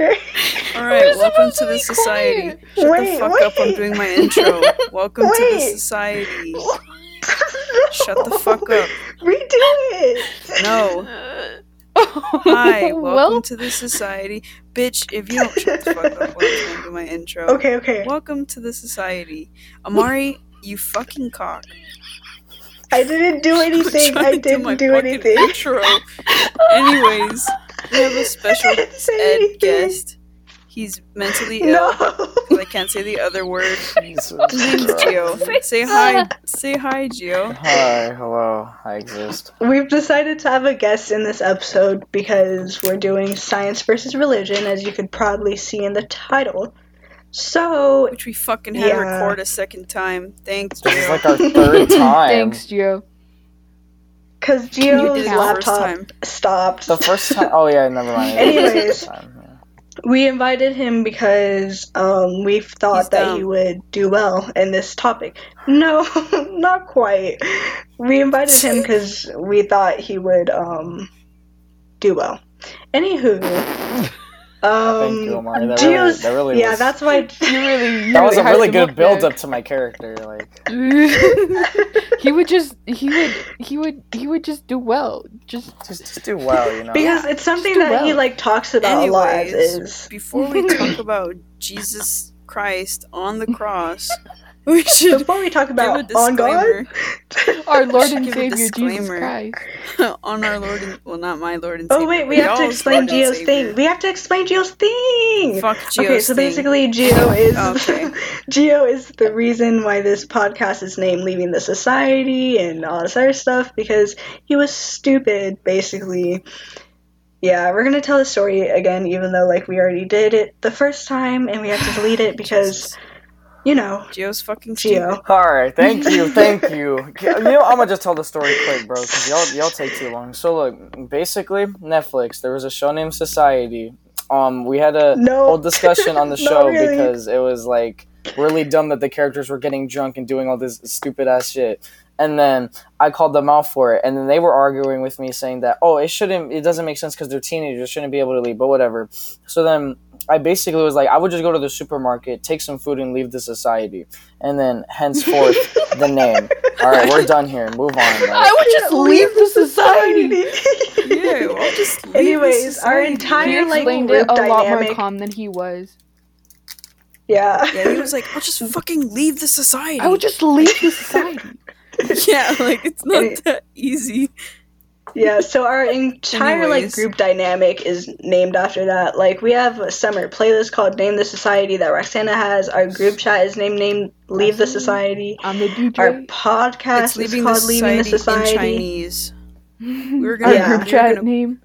Okay. All right, welcome to the society. Shut Wait, the fuck wait. up! I'm doing my intro. Welcome to the society. Shut the fuck up. Redo it. No. Hi, welcome well, to the society. Bitch, if you don't shut the fuck up while I'm trying to do my intro. Okay, okay. Welcome to the society. Amari, you fucking cock. I didn't do anything. I didn't my do anything. Intro. Anyways, we have a special I didn't say ed guest. He's mentally ill. No. I can't say the other word. Jesus His name's Christ. Gio. Say hi. Say hi, Gio. Hi, hello, I exist. We've decided to have a guest in this episode because we're doing science versus religion, as you could probably see in the title. So, Which we fucking had to Yeah. record a second time. Thanks, This is like our third time. Thanks, Gio. Because you Gio's did it the first laptop time. stopped, The first time. Oh yeah, never mind. It was the Anyways. time, yeah. we invited him because um, we thought He's that dumb. he would do well in this topic. No, not quite. We invited him because we thought he would um, do well. Anywho, um, Thank you, Omar. That really, Gio's- that really yeah, was, that's why. You really, you that was a hyped really good build there. up to my character. Like, he would just, he would, he would, he would just do well. Just just, just do well, you know. because it's something do that he like talks about a lot. Is before we talk about Jesus Christ on the cross, we should before we talk give a about on God, our Lord and Give a Savior Jesus. Christ. on our Lord and well, not my Lord and oh, Savior. Oh wait, we but have to explain Lord Geo's thing. We have to explain Geo's thing. Fuck Geo's okay, so thing. basically, Geo is Okay. Geo is the reason why this podcast is named "Leaving the Society" and all this other stuff because he was stupid, basically. Yeah, we're gonna tell the story again, even though like we already did it the first time, and we have to delete it because, you know, Geo's fucking stupid. Geo. All right, thank you, thank you. You know, I'm gonna just tell the story quick, bro, because y'all y'all take too long. So look, basically, Netflix. There was a show named Society. Um, we had a No. whole discussion on the show really. because it was like really dumb that the characters were getting drunk and doing all this stupid ass shit. And then I called them out for it, and then they were arguing with me, saying that oh, it shouldn't, it doesn't make sense because they're teenagers, shouldn't be able to leave, but whatever. So then I basically was like, I would just go to the supermarket, take some food, and leave the society, and then henceforth the name. All right, we're done here. Move on. I would just leave the society. Yeah, well, just leave the Anyways, our society. entire- He like, explained group it a lot more calm than he was. yeah. Yeah, he was like, I'll just fucking leave the society. I would just leave the society. yeah, like it's not Any- that easy. Yeah, so our entire like group dynamic is named after that. Like we have a summer playlist called Name the Society that Roxana has. Our group chat is named Name Leave the Society. I'm the DJ. Our podcast It's is leaving the called Leaving the society, Society. in Chinese. We were Our gonna, Yeah. group we were chat gonna- name.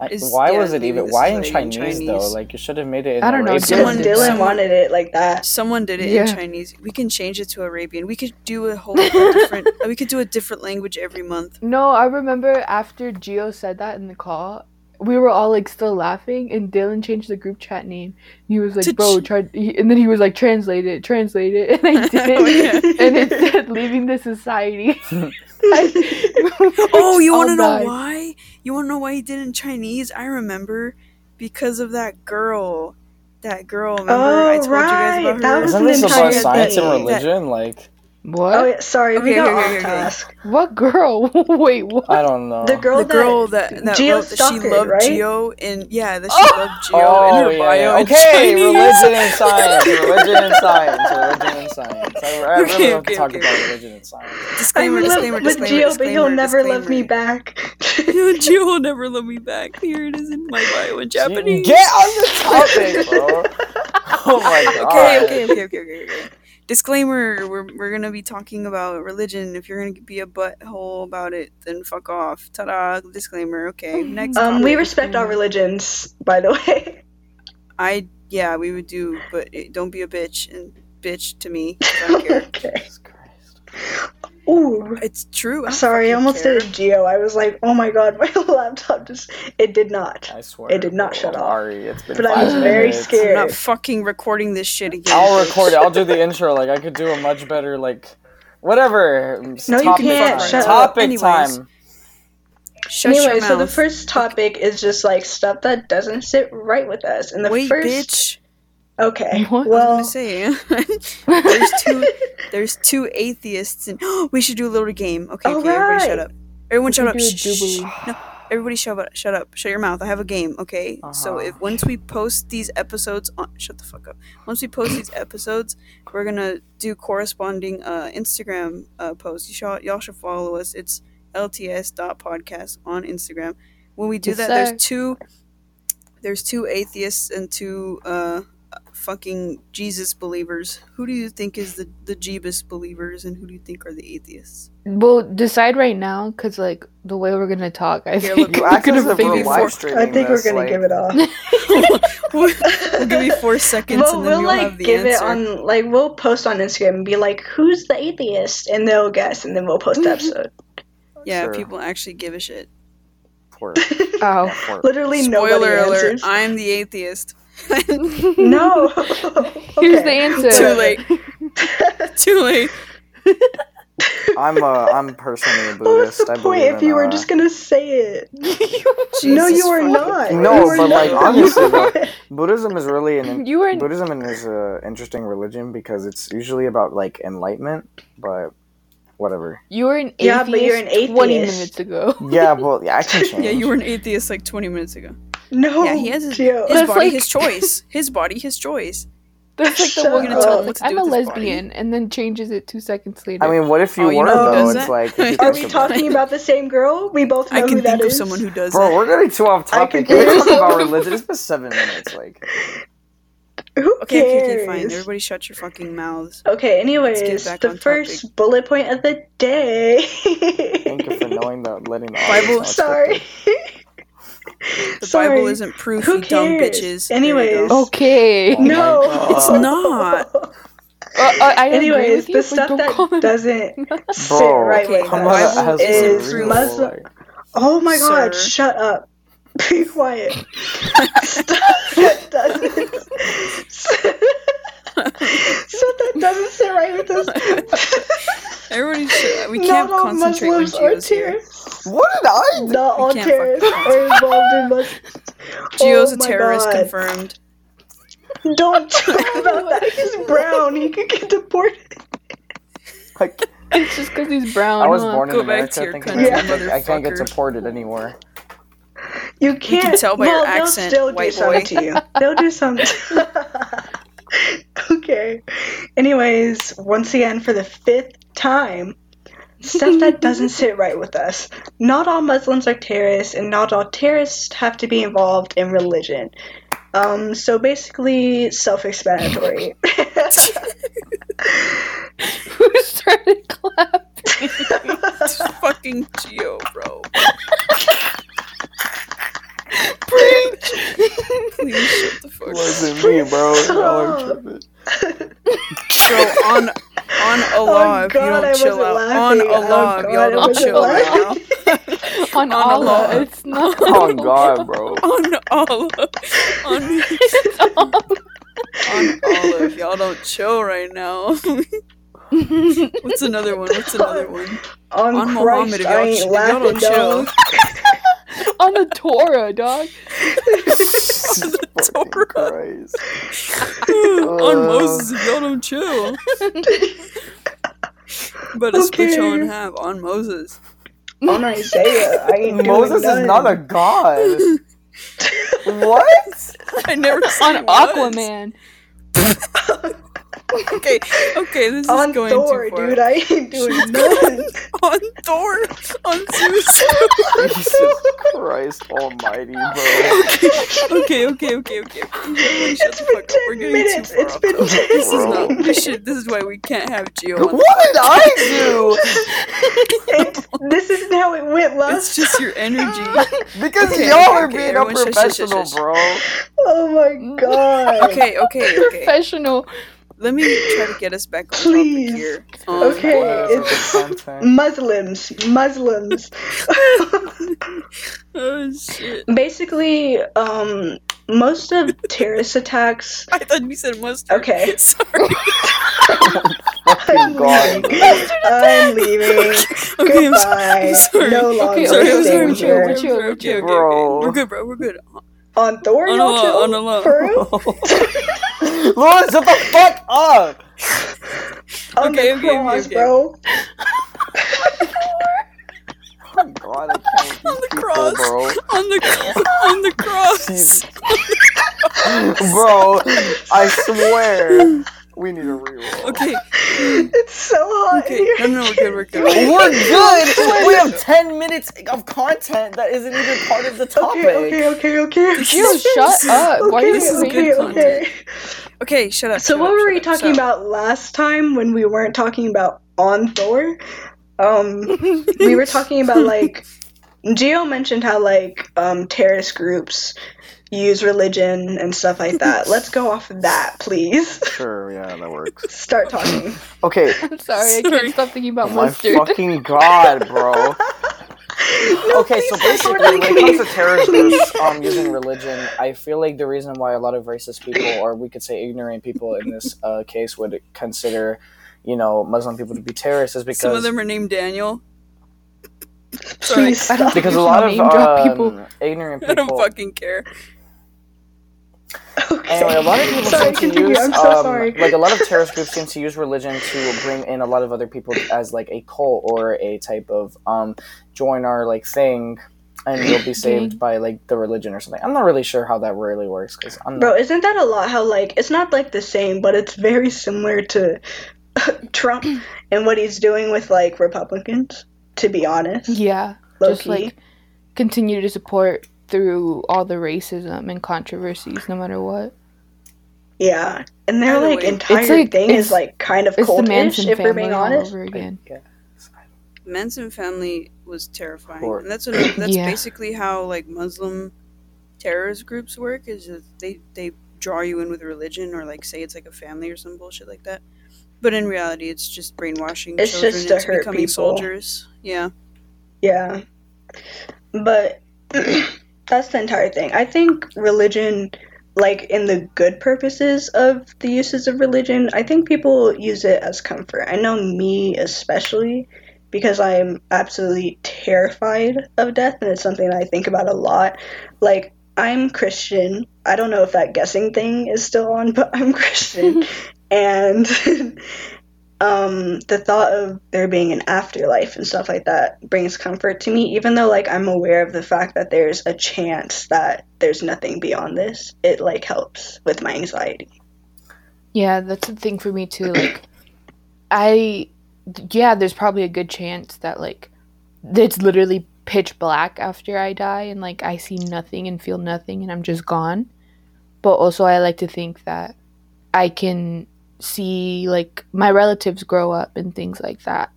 I- Is- why yeah, was it even? Why in society in Chinese, though? Like you should have made it. In I don't know, Arabian. Because Someone- Dylan someone- wanted it like that. Someone did it Yeah. in Chinese. We can change it to Arabian. We could do a whole different. we could do a different language every month. No, I remember after Geo said that in the call, we were all like still laughing, and Dylan changed the group chat name. He was like, To "Bro, ch- try," he, and then he was like, "Translate it, translate it," and I oh, did, Oh, yeah. and it said, "Leaving the society." Oh, you want to know why? You want to know why he did it in Chinese? I remember because of that girl. That girl. Remember I Oh, told you guys right, about that was Isn't an this about entire science thing. and religion? Like What? Oh, yeah, sorry, we Okay, got okay, off okay, okay. task. What girl? Wait, what? I don't know. The girl the that girl that, that Gio wrote that she loved right? Geo and yeah that she Oh! loved Geo Oh in her yeah, bio yeah. Okay, Chinese. religion and science, religion and science, religion and science. I, I really Okay, love to okay, talk okay. about religion and science. I Disclaimer, love disclaimer, with disclaimer, but he'll disclaimer, never love me disclaimer. back. Geo will never love me back. Here it is in my bio in Japanese. Get on the topic, bro. Oh my god. okay, okay, okay, okay, okay, okay. Disclaimer: We're we're gonna be talking about religion. If you're gonna be a butthole about it, then fuck off. Ta-da! Disclaimer. Okay, next. Um, we respect all religions, by the way. I yeah, we would do, but it, don't be a bitch and bitch to me I don't care. okay. Jesus Ooh. It's true. I don't Sorry, I almost care. did a Geo. I was like, oh my god, my laptop just. It did not. I swear. It did not shut off. Ari, it's been But I was very minutes. scared. I'm not fucking recording this shit again. I'll record it. I'll do the intro. Like I could do a much better like whatever. No, you can't. time. Shut up. topic Anyways. time. Shut anyway, your so the first topic is just like stuff that doesn't sit right with us. And the Wait, first bitch. Okay. What? Well, I was gonna say there's two there's two atheists and we should do a little game. Okay, okay, everybody shut up. Everyone shut up. Shh, shh, shh. No, everybody shut up. Shut up. Shut your mouth. I have a game. Okay. So Uh-huh. if once we post these episodes on, shut the fuck up. Once we post these episodes, we're gonna do corresponding uh, Instagram uh, posts. You should, y'all should follow us. It's lts.podcast on Instagram. When we do Yes, that, sir. there's two. There's two atheists and two uh, fucking Jesus believers. Who do you think is the the Jeebus believers, and who do you think are the atheists? We'll decide right now because, like, the way we're gonna talk, I Here, think we're gonna if we're four- I think we're gonna like- give it off. we'll, we'll give you four seconds, Well, and then we'll you'll like have the give answer. it on like we'll post on Instagram and be like, "Who's the atheist?" and they'll guess, and then we'll post the episode. yeah, Sure. people actually give a shit. Poor- Oh, poor- Literally Spoiler alert! answers. I'm the atheist. No. here's the answer. Too late. Too late. I'm uh, I'm personally a What was the I point if you were uh, just gonna say it? no, you are not. No, You but, like, not. honestly, though, Buddhism is really an you were Buddhism is an interesting religion because it's usually about like enlightenment, but whatever. you were an Yeah, atheist but you're an atheist. twenty minutes ago. Yeah, well, yeah, I can change. Yeah, you were an atheist like 20 minutes ago. No, Yeah, he has his, Gio. his body, like- his choice. His body, his choice. That's like the Shut one up. girl Tell him that's what like, to I'm do a with body. lesbian, and then changes it two seconds later. I mean, what if you Oh, you were know though? It's that? like, Are we about it. talking about the same girl? We both know I who can that think of is. someone who does Bro, that. we're getting too off topic. can- We're talking about religion. It's been seven minutes. Like, Who Okay, cares? okay, okay, fine. Everybody shut your fucking mouths. Okay, anyways, the on first bullet point of the day. thank you for knowing that, letting the audience Bible- know it's Sorry. The Sorry. Bible isn't proof, Who you dumb bitches. There Anyways. okay. Oh No, God. It's not. Uh, uh, I agree Anyways, with the but stuff that it- doesn't sit Bro, right okay, with us on, that has isn't to is be real, Muslim. Oh my god, shut up. Be quiet. Stuff that doesn't Stuff that doesn't sit right with us. Everybody. We can't all concentrate on Muslims are Geo's here. terrorists. What did I do? Not all can't terrorists fucking are involved in Muslims. Geo's Oh a terrorist God. confirmed. Don't talk about that. He's brown. He could get deported. Like, It's just because he's brown. I was huh? born in Go back America. to your country, I, can't, I can't get motherfucker. deported anymore. You can't. tell by well, your accent, they'll still white do something to you. They'll do something. Okay. Anyways, once again, for the fifth time, stuff that doesn't sit right with us. Not all Muslims are terrorists, and not all terrorists have to be involved in religion. Um, so basically, self-explanatory. Who started clapping? It's fucking Geo, bro. Please shut the fuck up. wasn't me, bro. Y'all are tripping. Bro, on on Allah, if you Oh, God, I don't chill out. laughing. On Oh, Allah, if God, y'all I don't chill right now. On On Allah, Allah. it's not. Oh God, bro. On Allah. On, It's on- on Allah, if y'all don't chill right now. What's another one? What's another one? On, On Christ, Muhammad, if I y'all, ain't ch- if y'all laughing, don't chill. Dog. on the Torah, dog. Fucking Torah. Christ. on Uh. Moses, if y'all don't chill. Better split y'all in Okay. half on Moses. On Isaiah, I ain't doing Moses is not a god. what? I never On said he was. Aquaman. Okay, okay, this is going Thor, too far. dude. I ain't doing none. on Thor, on Zeus. Jesus Christ Almighty, bro. okay, okay, okay, okay. okay. Everyone shut It's the been fuck up. We're getting minutes. too far It's off been topic. ten This is not. minutes. This, should, this is why we can't have Geo. On What did I do? It- this isn't how it went last. It's just your energy. Because Okay, y'all okay, are okay, being everyone shush, shush, shush, unprofessional, shush. bro. Oh my god. Okay, okay, okay. Professional. Let me try to get us back on Please. topic here. Um, Okay, it's- is Muslims, Muslims. Oh shit! Basically, um, most of terrorist attacks. I thought you said most. Okay. Sorry. I'm God. leaving. I'm leaving. Okay, I'm, so- Goodbye. I'm sorry. No longer Okay, sorry, I'm okay, sorry, staying I'm chill, here. sorry, chill, I'm sorry, okay, okay, Bro. okay. We're good, bro. We're good. On Thor, On a y'all low, chill? on a low. For real? Lawrence, shut the fuck up! Oh on Okay, the okay, okay, cross, okay. bro. Oh my god, I can't On these the people, cross. bro. On the cross! on the cross. Bro, I swear. We need a reroll. Okay, It's so hot okay. in here. No, no, we're good. We're good. We're good! We have 10 minutes of content that isn't even part of the topic. Okay, okay, okay, okay. This Jill, is- shut up. Why are Okay, you This is saying good okay, okay. Okay, shut up. So shut what up, were we up. talking So- about last time when we weren't talking about on Thor? Um, we were talking about like Geo mentioned how like um terrorist groups use religion and stuff like that. Let's go off of that, please. Sure, yeah, that works. Start talking. Okay, I'm sorry, I can't stop thinking oh about my mustard. fucking god, bro. okay, so please stop basically, when it comes to terrorists groups um, using religion, I feel like the reason why a lot of racist people, or we could say ignorant people in this uh, case, would consider, you know, Muslim people to be terrorists is because Some of them are named Daniel. Sorry, Please I don't stop. because a lot of name drop um, people. ignorant I don't fucking care. Okay. Anyway, a lot of people Sorry, seem to continue. use I'm so um, sorry. like a lot of terrorist groups seem to use religion to bring in a lot of other people as like a cult or a type of um join our like thing and you'll be saved by like the religion or something. I'm not really sure how that really works because I'm Bro, not. isn't that a lot? How like it's not like the same, but it's very similar to Trump and what he's doing with like Republicans. To be honest, Yeah, low just key. like continue to support through all the racism and controversies, no matter what. yeah, and their By like way, entire like- thing is like kind of It's the cultish. Manson If we're family being all honest, over again. Yeah. Manson family was terrifying, Or- and that's what, that's Yeah. basically how like Muslim terrorist groups work. Is that they they draw you in with religion or like say it's like a family or some bullshit like that. But in reality, it's just brainwashing It's children just to into hurt becoming people. soldiers. Yeah, Yeah. But that's the entire thing. I think religion, like in the good purposes of the uses of religion, I think people use it as comfort. I know me especially because I'm absolutely terrified of death and it's something that I think about a lot. Like, I'm Christian. I don't know if that guessing thing is still on, but I'm Christian. and um, the thought of there being an afterlife and stuff like that brings comfort to me, even though like I'm aware of the fact that there's a chance that there's nothing beyond this. It like helps with my anxiety. Yeah, that's the thing for me too. Like, I, yeah, there's probably a good chance that like it's literally pitch black after I die, and like I see nothing and feel nothing, and I'm just gone. But also, I like to think that I can see like my relatives grow up and things like that,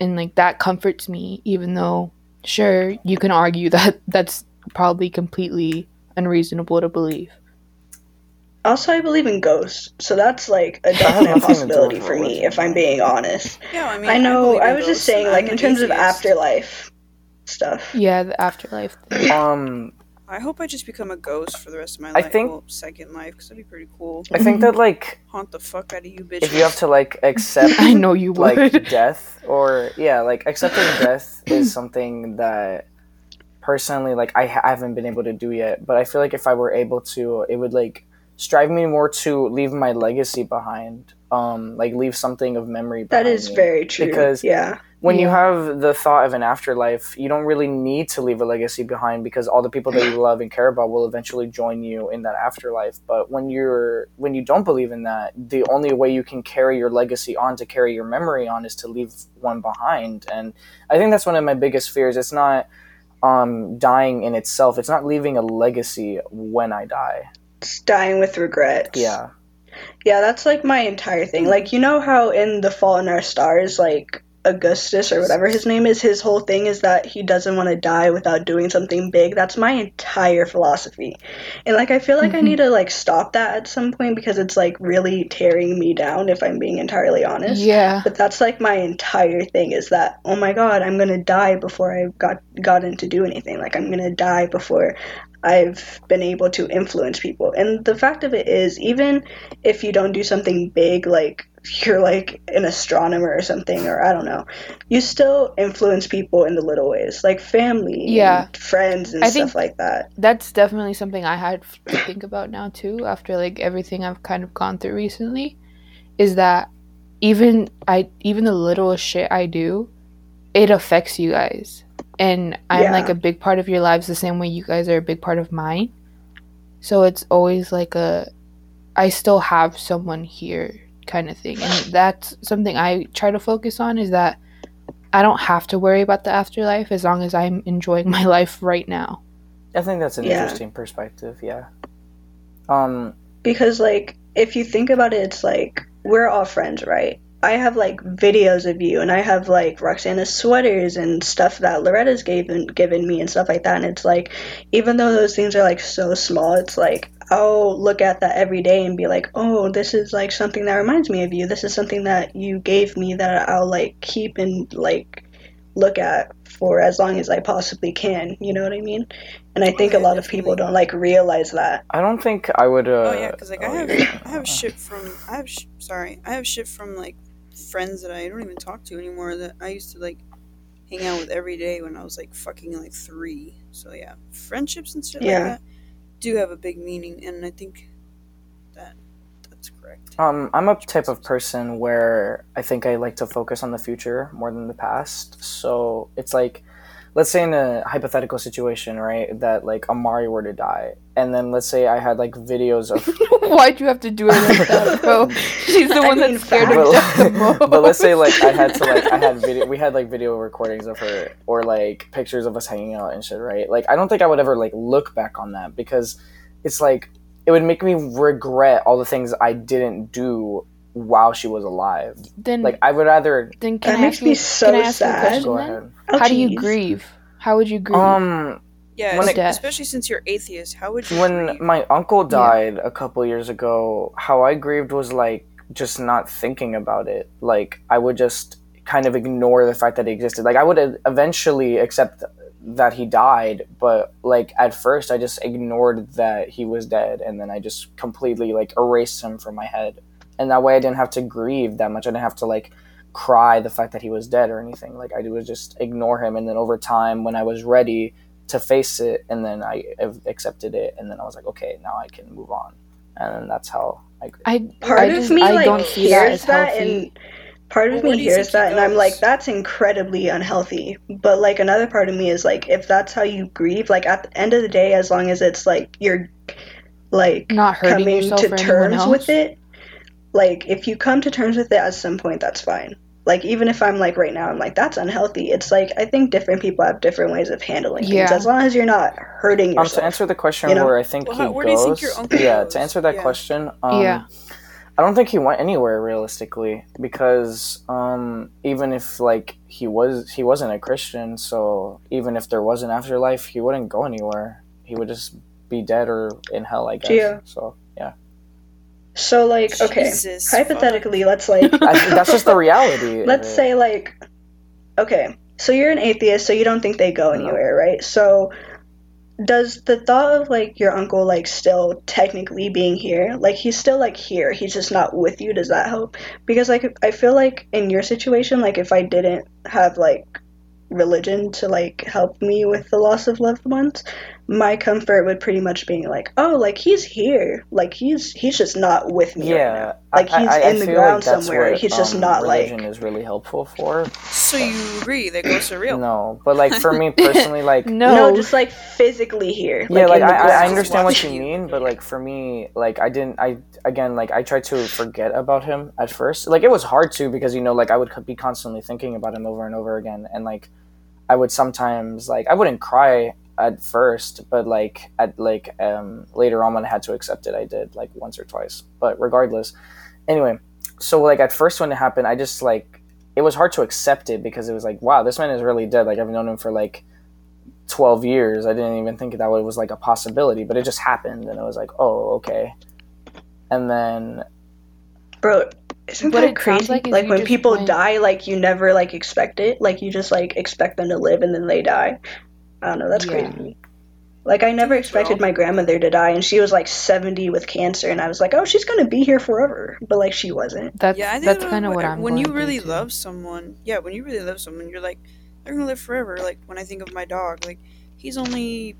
and like that comforts me. Even though, sure, you can argue that that's probably completely unreasonable to believe. Also, I believe in ghosts, so that's like a has definite nothing to do possibility for me if I'm being honest. yeah. I mean, I know. believe I, was ghosts, just saying, like in an terms of afterlife stuff. Yeah, the afterlife. Thing. Um, I hope I just become a ghost for the rest of my I life. think- well, second life, because that'd be pretty cool. I think that like Haunt the fuck out of you, bitch. if you have to like accept I know you would. like death or yeah like accepting death is something that personally like I, ha- I haven't been able to do yet but i feel like if i were able to it would like strive me more to leave my legacy behind um like leave something of memory That is very true. Because- yeah, when you have the thought of an afterlife you don't really need to leave a legacy behind because all the people that you love and care about will eventually join you in that afterlife. But when you're when you don't believe in that the only way you can carry your legacy on to carry your memory on is to leave one behind. And i think that's one of my biggest fears. It's not um dying in itself. It's not leaving a legacy when i die it's dying with regrets. yeah Yeah, that's like my entire thing. Like, you know how in The Fault in Our Stars, like Augustus or whatever his name is, his whole thing is that he doesn't want to die without doing something big. That's my entire philosophy. And like I feel like I Mhm. need to like stop that at some point because it's like really tearing me down if I'm being entirely honest. Yeah. But that's like my entire thing is that oh my god, I'm gonna die before I got gotten to do anything. Like I'm gonna die before I've been able to influence people. And the fact of it is, even if you don't do something big like you're like an astronomer or something or I don't know. You still influence people in the little ways, like family, and Yeah. friends and I stuff like that. That's definitely something I had to think about now too after like everything I've kind of gone through recently is that even I even the littlest shit I do, it affects you guys. And I'm Yeah. like a big part of your lives the same way you guys are a big part of mine. So it's always like a I still have someone here kind of thing. And that's something I try to focus on is that I don't have to worry about the afterlife as long as I'm enjoying my life right now. I think that's an Yeah. interesting perspective. Yeah. Um. because like if you think about it it's like we're all friends right i have like videos of you and i have like roxana's sweaters and stuff that loretta's given given me and stuff like that and it's like even though those things are like so small it's like i'll look at that every day and be like oh this is like something that reminds me of you this is something that you gave me that i'll like keep and like look at for as long as i possibly can you know what i mean and i think Oh, a yeah, lot of people don't like realize that I don't think I would. Uh, oh yeah, because like I oh, have yeah. I have shit from I have sh- sorry I have shit from like friends that I don't even talk to anymore that I used to like hang out with every day when I was like fucking like three. So yeah, friendships and shit Yeah. like that do have a big meaning, and I think that that's correct. Um, I'm a type of person where I think I like to focus on the future more than the past. So it's like, let's say in a hypothetical situation, right, that like Amari were to die, and then let's say I had like videos of Why'd you have to do it like that, bro? She's the I one mean, that's scared facts. of death the most. but, but let's say like I had to like I had video we had like video recordings of her or like pictures of us hanging out and shit, right? Like I don't think I would ever like look back on that because it's like it would make me regret all the things I didn't do while she was alive. then, Like I would rather then can That I makes ask me you, so can I ask you a sad. question go then? ahead. Oh, How do you grieve? How would you grieve? Um Yeah, When it- especially since you're atheist, how would you? when grieve? my uncle died a couple years ago, how I grieved was like just not thinking about it. Like I would just kind of ignore the fact that he existed. Like I would eventually accept that he died, but like at first I just ignored that he was dead and then I just completely like erased him from my head. And that way I didn't have to grieve that much. I didn't have to like cry the fact that he was dead or anything. Like I would just ignore him and then over time when I was ready to face it and then I accepted it and then I was like okay now I can move on and then that's how I grieve. I part I of just me I like don't see that hears as that, and part of Well, me do hears think he that and i'm like that's incredibly unhealthy but like another part of me is like if that's how you grieve like at the end of the day as long as it's like you're like Not hurting coming yourself to or anyone terms else. with it like if you come to terms with it at some point that's fine like even if i'm like right now i'm like that's unhealthy it's like i think different people have different ways of handling things as long as you're not hurting Um, yourself to answer the question you know? where I think Well, he how- where do goes, you think your uncle yeah, goes? to answer that Yeah. question, um, Yeah. I don't think he went anywhere realistically because um, even if like he was, he wasn't a Christian, so even if there was an afterlife, he wouldn't go anywhere. He would just be dead or in hell, I guess. Yeah. So yeah, so like okay Jesus, hypothetically let's like I, that's just the reality. let's say like okay so you're an atheist so you don't think they go No. anywhere right so does the thought of like your uncle like still technically being here like he's still like here he's just not with you does that help because like i feel like in your situation like if i didn't have like religion to like help me with the loss of loved ones my comfort would pretty much be like oh like he's here. Like he's he's just not with me right now. Like, he's I- I in the ground that's somewhere, what, he's just um, not, like- religion is really helpful for. So you agree that ghosts are real? No, but like for me personally, like no, no, just like physically here. Yeah like in the I, I understand what you mean but like for me like i didn't i again like i tried to forget about him at first. Like it was hard to because you know like i would be constantly thinking about him over and over again. And like i would sometimes like i wouldn't cry at first but like at like um later on when i had to accept it i did like once or twice but regardless anyway so like at first when it happened i just like it was hard to accept it because it was like wow this man is really dead like i've known him for like 12 years i didn't even think that it was like a possibility but it just happened and it was like oh okay and then Bro, isn't What that it crazy? like Like, when people went- die, like you never like expect it. Like you just like expect them to live and then they die. I don't know. That's Yeah. crazy. Like I never expected my grandmother to die, and she was like 70 with cancer, and I was like, oh, she's gonna be here forever, but like she wasn't. That's yeah, I think that's kind of what when- I'm. When you going through, really too. love someone, yeah, when you really love someone, you're like, they're gonna live forever. Like when I think of my dog, like he's only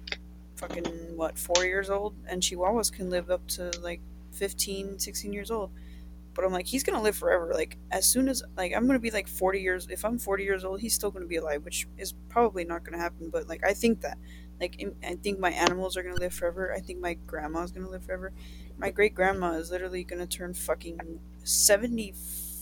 fucking what four years old, and Chihuahuas can live up to like 15, 16 years old. But I'm like, he's gonna live forever. Like as soon as like I'm gonna be like 40 years. If I'm 40 years old, he's still gonna be alive, which is probably not gonna happen. But like I think that, like I think my animals are gonna live forever. I think my grandma's gonna live forever. My great grandma is literally gonna turn fucking 70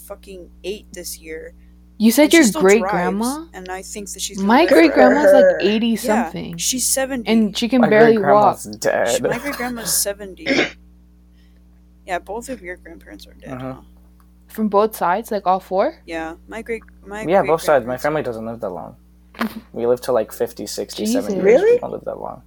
fucking eight this year. You said your great drives, grandma. and I think that she's My great grandma's like eighty Yeah, something, she's 70. and she can My barely great walk. grandma's dead. my great grandma's 70. Yeah, both of your grandparents are dead. Uh-huh. huh? From both sides, like all four. Yeah, my great my yeah, both sides. My great-grandparents- family doesn't live that long. We live to like 50, 60, 70 Jesus. years. Really? We don't live that long.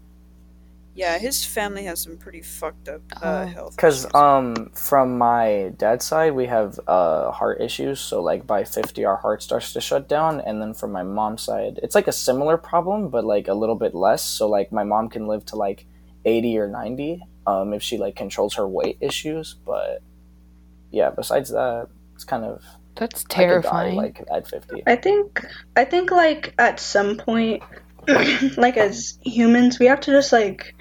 Yeah, his family has some pretty fucked up uh, Oh. health. Because issues. um, from my dad's side, we have uh heart issues. So like by fifty, our heart starts to shut down, and then from my mom's side, it's like a similar problem, but like a little bit less. So like my mom can live to like eighty or ninety, um, if she like controls her weight issues. But yeah, besides that, it's kind of That's I could die, terrifying. like at fifty. I think I think like at some point like as humans we have to just like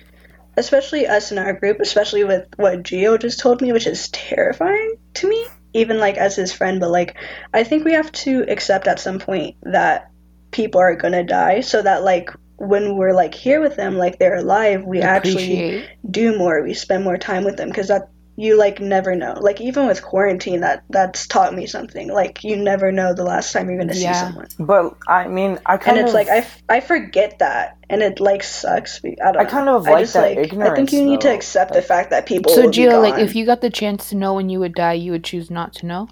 especially us in our group, especially with what Geo just told me, which is terrifying to me, even like as his friend, but like I think we have to accept at some point that people are gonna die so that like when we're like here with them like they're alive we actually do more. We spend more time with them because that you like never know. Like even with quarantine that that's taught me something. Like you never know the last time you're gonna see someone. But I mean, I kind and it's of like I, f- I forget that and it like sucks be- i don't I know. kind of I like just, that like i think you need to though. accept the fact that people So will be Gio, like if you got the chance to know when you would die, you would choose not to know.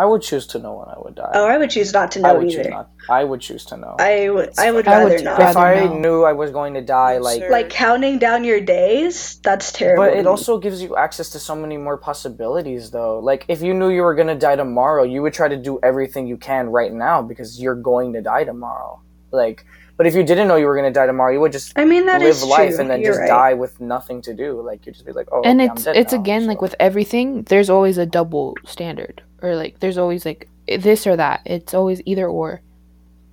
I would choose to know when I would die. oh i would choose not to know I know would choose either not. I would choose to know. i would i would I would rather not if I know. knew I was going to die, No, like sir. like counting down your days that's terrible But it also gives you access to so many more possibilities, though. Like, if you knew you were going to die tomorrow, you would try to do everything you can right now because you're going to die tomorrow. Like, but if you didn't know you were going to die tomorrow, you would just i mean that live life true and then You're just right. die with nothing to do. Like, you'd just be like, oh, and okay, it's I'm dead it's now, again like with everything. There's always a double standard, or like there's always like this or that. It's always either or.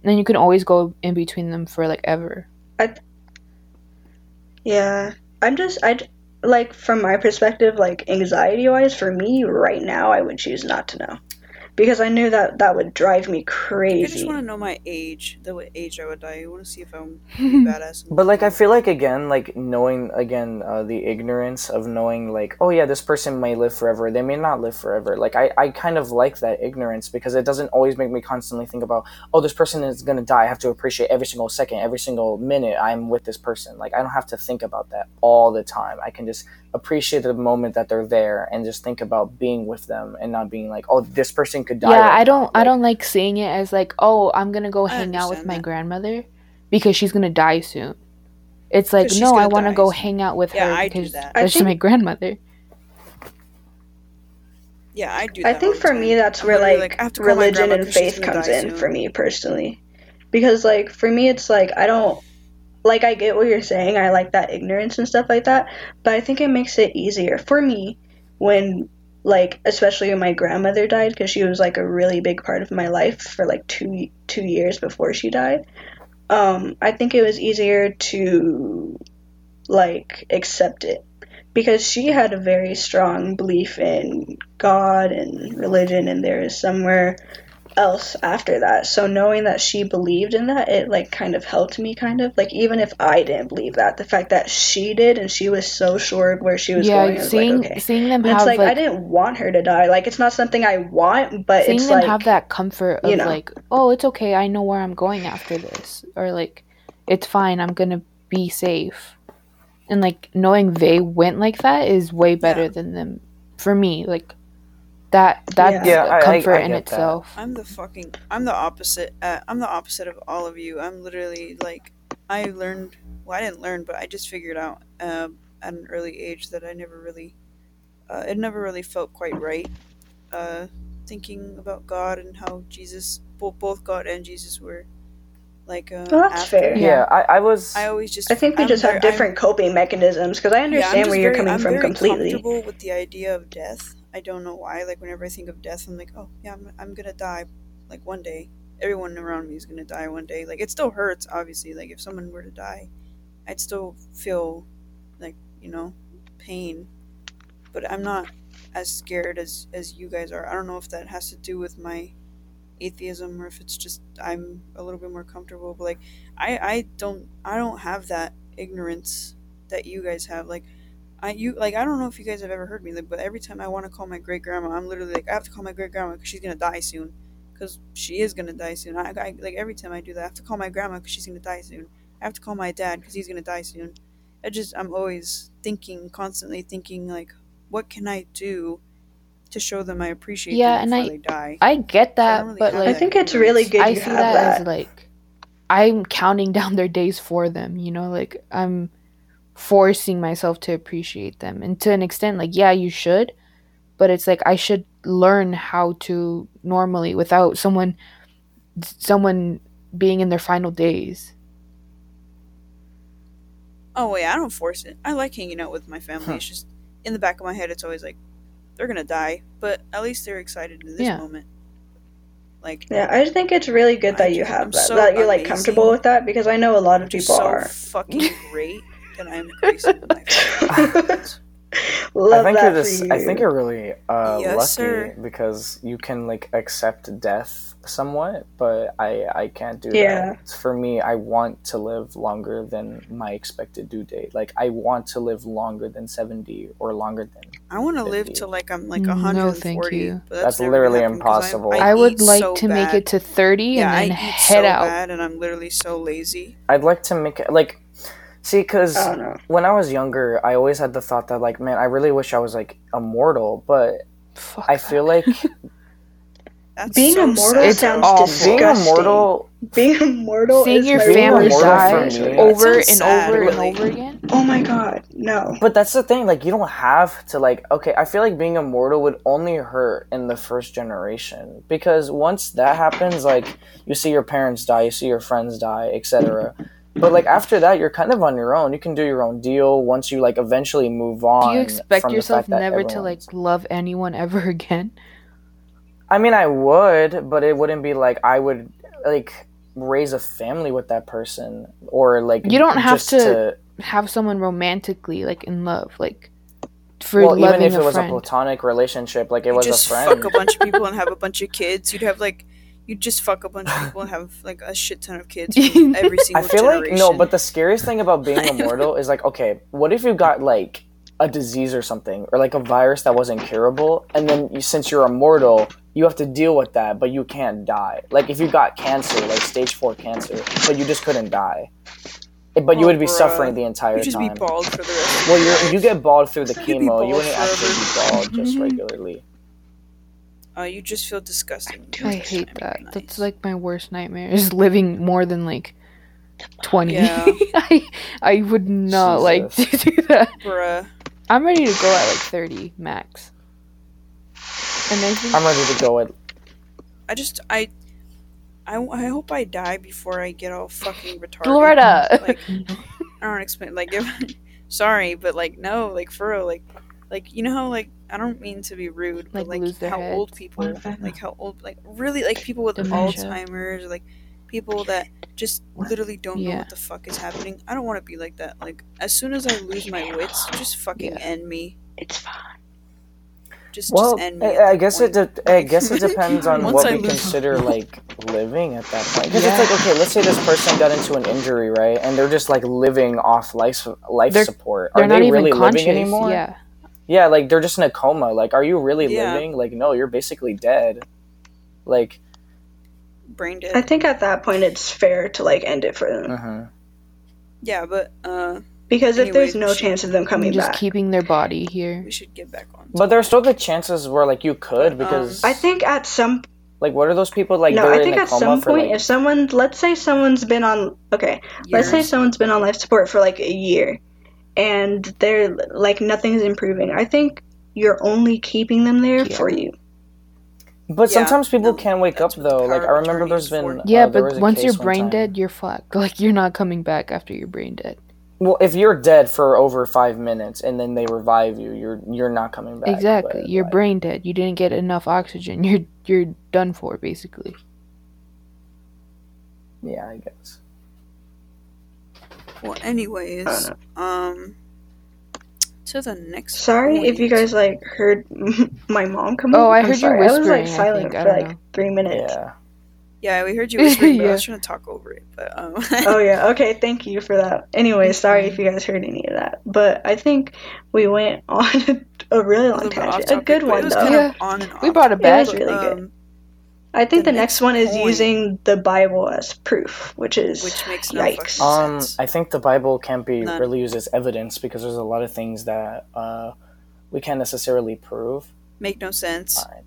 And then you can always go in between them for like ever. Yeah, I'm just I like from my perspective, like anxiety wise, for me right now, I would choose not to know because I knew that that would drive me crazy. I just want to know my age, the age I would die. I want to see if I'm badass. But like I feel like again, like knowing again uh, the ignorance of knowing like oh yeah this person may live forever, they may not live forever. Like I I kind of like that ignorance because it doesn't always make me constantly think about oh this person is gonna die. I have to appreciate every single second, every single minute I'm with this person. Like I don't have to think about that all the time. I can just appreciate the moment that they're there and just think about being with them and not being like oh this person could die. yeah, right I don't now. I don't like seeing it as like, oh, I'm gonna go I hang out with understand my that. grandmother because she's gonna die soon. It's like no, I want to go soon. hang out with Yeah, her I do because that. I that's think- my grandmother. Yeah, I do. I think for time. me, that's where literally like, I have to religion grandma and 'cause she's faith comes in soon. for me personally, because like for me, it's like I don't like I get what you're saying. I like that ignorance and stuff like that, but I think it makes it easier for me when like especially when my grandmother died because she was like a really big part of my life for like two two years before she died. Um, I think it was easier to like accept it because she had a very strong belief in God and religion, and there is somewhere else after that. So knowing that she believed in that, it like kind of helped me, kind of like even if I didn't believe that, the fact that she did and she was so sure of where she was yeah, going, was seeing like, okay. seeing them And have it's like, like, I didn't want her to die. Like it's not something I want, but seeing it's them like have that comfort of you know. like, oh, it's okay, I know where I'm going after this, or like, it's fine, I'm gonna be safe, and like knowing they went like that is way better Yeah. than them for me. Like that that's Yeah, a I- I- comfort I in get that. itself. I'm the fucking. I'm the opposite. Uh, I'm the opposite of all of you. I'm literally like, I learned. Well, I didn't learn, but I just figured out um, at an early age that I never really. Uh, it never really felt quite right. Uh, thinking about God and how Jesus, both both God and Jesus were like uh, Well, that's after. fair. Yeah, Yeah. I, I was. I always just I think we I'm just very- have different coping mechanisms because I I'm, yeah, I'm understand where you're very- coming I'm from very completely. comfortable with the idea of death. I don't know why. Like whenever I think of death, I'm like, oh yeah, I'm, I'm gonna die. Like one day, everyone around me is gonna die one day. Like it still hurts, obviously. Like if someone were to die, I'd still feel like you know pain, but I'm not as scared as as you guys are. I don't know if that has to do with my atheism or if it's just I'm a little bit more comfortable. But like I I don't I don't have that ignorance that you guys have. Like I you like I don't know if you guys have ever heard me, like, but every time I want to call my great grandma, I'm literally like I have to call my great grandma because she's gonna die soon. Because she is gonna die soon. I, I like every time I do that, I have to call my grandma because she's gonna die soon. I have to call my dad because he's gonna die soon. I just I'm always thinking, constantly thinking like, what can I do to show them I appreciate Yeah, them and before I- they die? I get that, don't really but have I like that think it's really good I you see have that, that. as like I'm counting down their days for them, you know, like I'm forcing myself to appreciate them. And to an extent, like, yeah, you should, but it's like I should learn how to normally without someone someone being in their final days. Oh wait, I don't force it. I like hanging out with my family. Huh. It's just in the back of my head, it's always like they're gonna die, but at least they're excited in this Yeah. moment. Like Yeah, I just think it's really good I that you have I'm that. so that you're like amazing. comfortable with that because I know a lot of I'm people so are. fucking great that I am graced with. Love I think that you're for just. you. I think you're really uh, Yes, lucky sir. because you can like accept death somewhat, but I I can't do Yeah. that. For me, I want to live longer than my expected due date. Like I want to live longer than seventy or longer than. I want to live 50. till like I'm like hundred. No, thank you. But that's, That's literally gonna happen 'cause I'm- impossible. I, would like so to make it to 30 Yeah, I and eat then head so out. bad, and I'm literally so lazy. I'd like to make it like. See, because I when I was younger, I always had the thought that like, man, I really wish I was like immortal, but Fuck I that. feel like That's Being so immortal sad. It's sounds awful. being disgusting. immortal Being immortal seeing is your family die for nightmare. me. over and sad, over really. and over again. Oh my god, no. But that's the thing, like you don't have to like okay, I feel like being immortal would only hurt in the first generation because once that happens like you see your parents die, you see your friends die, etc. But like after that you're kind of on your own. You can do your own deal once you like eventually move on. Do you expect yourself fact that never to like love anyone ever again? I mean I would, but it wouldn't be like I would like raise a family with that person or like You don't have just to- Have someone romantically like in love, like for well, even if a it was friend. a platonic relationship, like it You was just a friend. fuck a bunch of people and have a bunch of kids. You'd have like, you'd just fuck a bunch of people and have like a shit ton of kids from every single. I feel generation. like no, but the scariest thing about being immortal is like, okay, what if you got like a disease or something, or like a virus that wasn't curable, and then you, since you're immortal, you have to deal with that, but you can't die. Like if you got cancer, like stage four cancer, but you just couldn't die, but you Oh, would be bruh. suffering the entire You'd just time. be bald for the rest. well, you're you get bald through the You'd chemo. You wouldn't actually be forever. bald just mm-hmm. regularly. Uh, you just feel disgusting. I hate that. Nice. That's like my worst nightmare is living more than like 20. Yeah. I I would not like to do that. bruh. I'm ready to go at like 30 max. And I think I'm ready to go at I just I. I, I hope I die before I get all fucking retarded. Loretta. Like, I don't explain. Like, if, sorry, but like, no, like for real, like, like you know how like I don't mean to be rude, but Like, like lose their how old heads. people, like how old, like really, like people with Dementia. Alzheimer's, or, like people that just literally don't know what the fuck is happening. I don't want to be like that. Like, as soon as I lose my wits, just fucking Yeah. end me. It's fine. Just, Well, just end me. I, I guess point. it. De- I guess it depends on what I we lose- consider like living at that point. Because Yeah. it's like, okay, let's say this person got into an injury, right, and they're just like living off life life They're- support. they're Are not they even really conscious. living anymore? Yeah. Yeah, like they're just in a coma. Like, are you really Yeah. living? Like, no, you're basically dead. Like, brain dead. I think at that point it's fair to like end it for them mhm. yeah, but uh, because if there's no chance of them coming back. just back, keeping their body here. we should get back on. but there's still the chances where like you could because I think at some like what are those people like? no, I think at some point like if someone let's say someone's been on okay let's say someone's been on life support for like a year and they're like nothing's improving. I think you're only keeping them there Yeah. for you. But Yeah, sometimes people no, can't wake up that's what the though. Like I remember there's been for. Yeah, uh, but a once you're brain dead, you're fucked. Like you're not coming back after you're brain dead. Well, if you're dead for over five minutes and then they revive you, you're you're not coming back. exactly. but, You're like, brain dead. You didn't get enough oxygen. You're you're done for basically. Yeah, I guess. Well, anyways, um, to the next. Sorry if you guys like heard my mom come. Oh, in. I I'm heard you sorry. I was like silent. I for like know. three minutes. Yeah. Yeah, we heard you whispering, but I was trying to talk over it. But um, oh yeah. Okay. Thank you for that. Anyway, sorry if you guys heard any of that, but I think we went on a really long little bit tangent. A good one though. kind Yeah. on and off. We brought it It was really good. I think the the, next next one is point- using the Bible as proof, which is Which makes no yikes. fucking Um, sense. I think the Bible can't be None. really used as evidence because there's a lot of things that uh, we can't necessarily prove. Make no sense. Fine.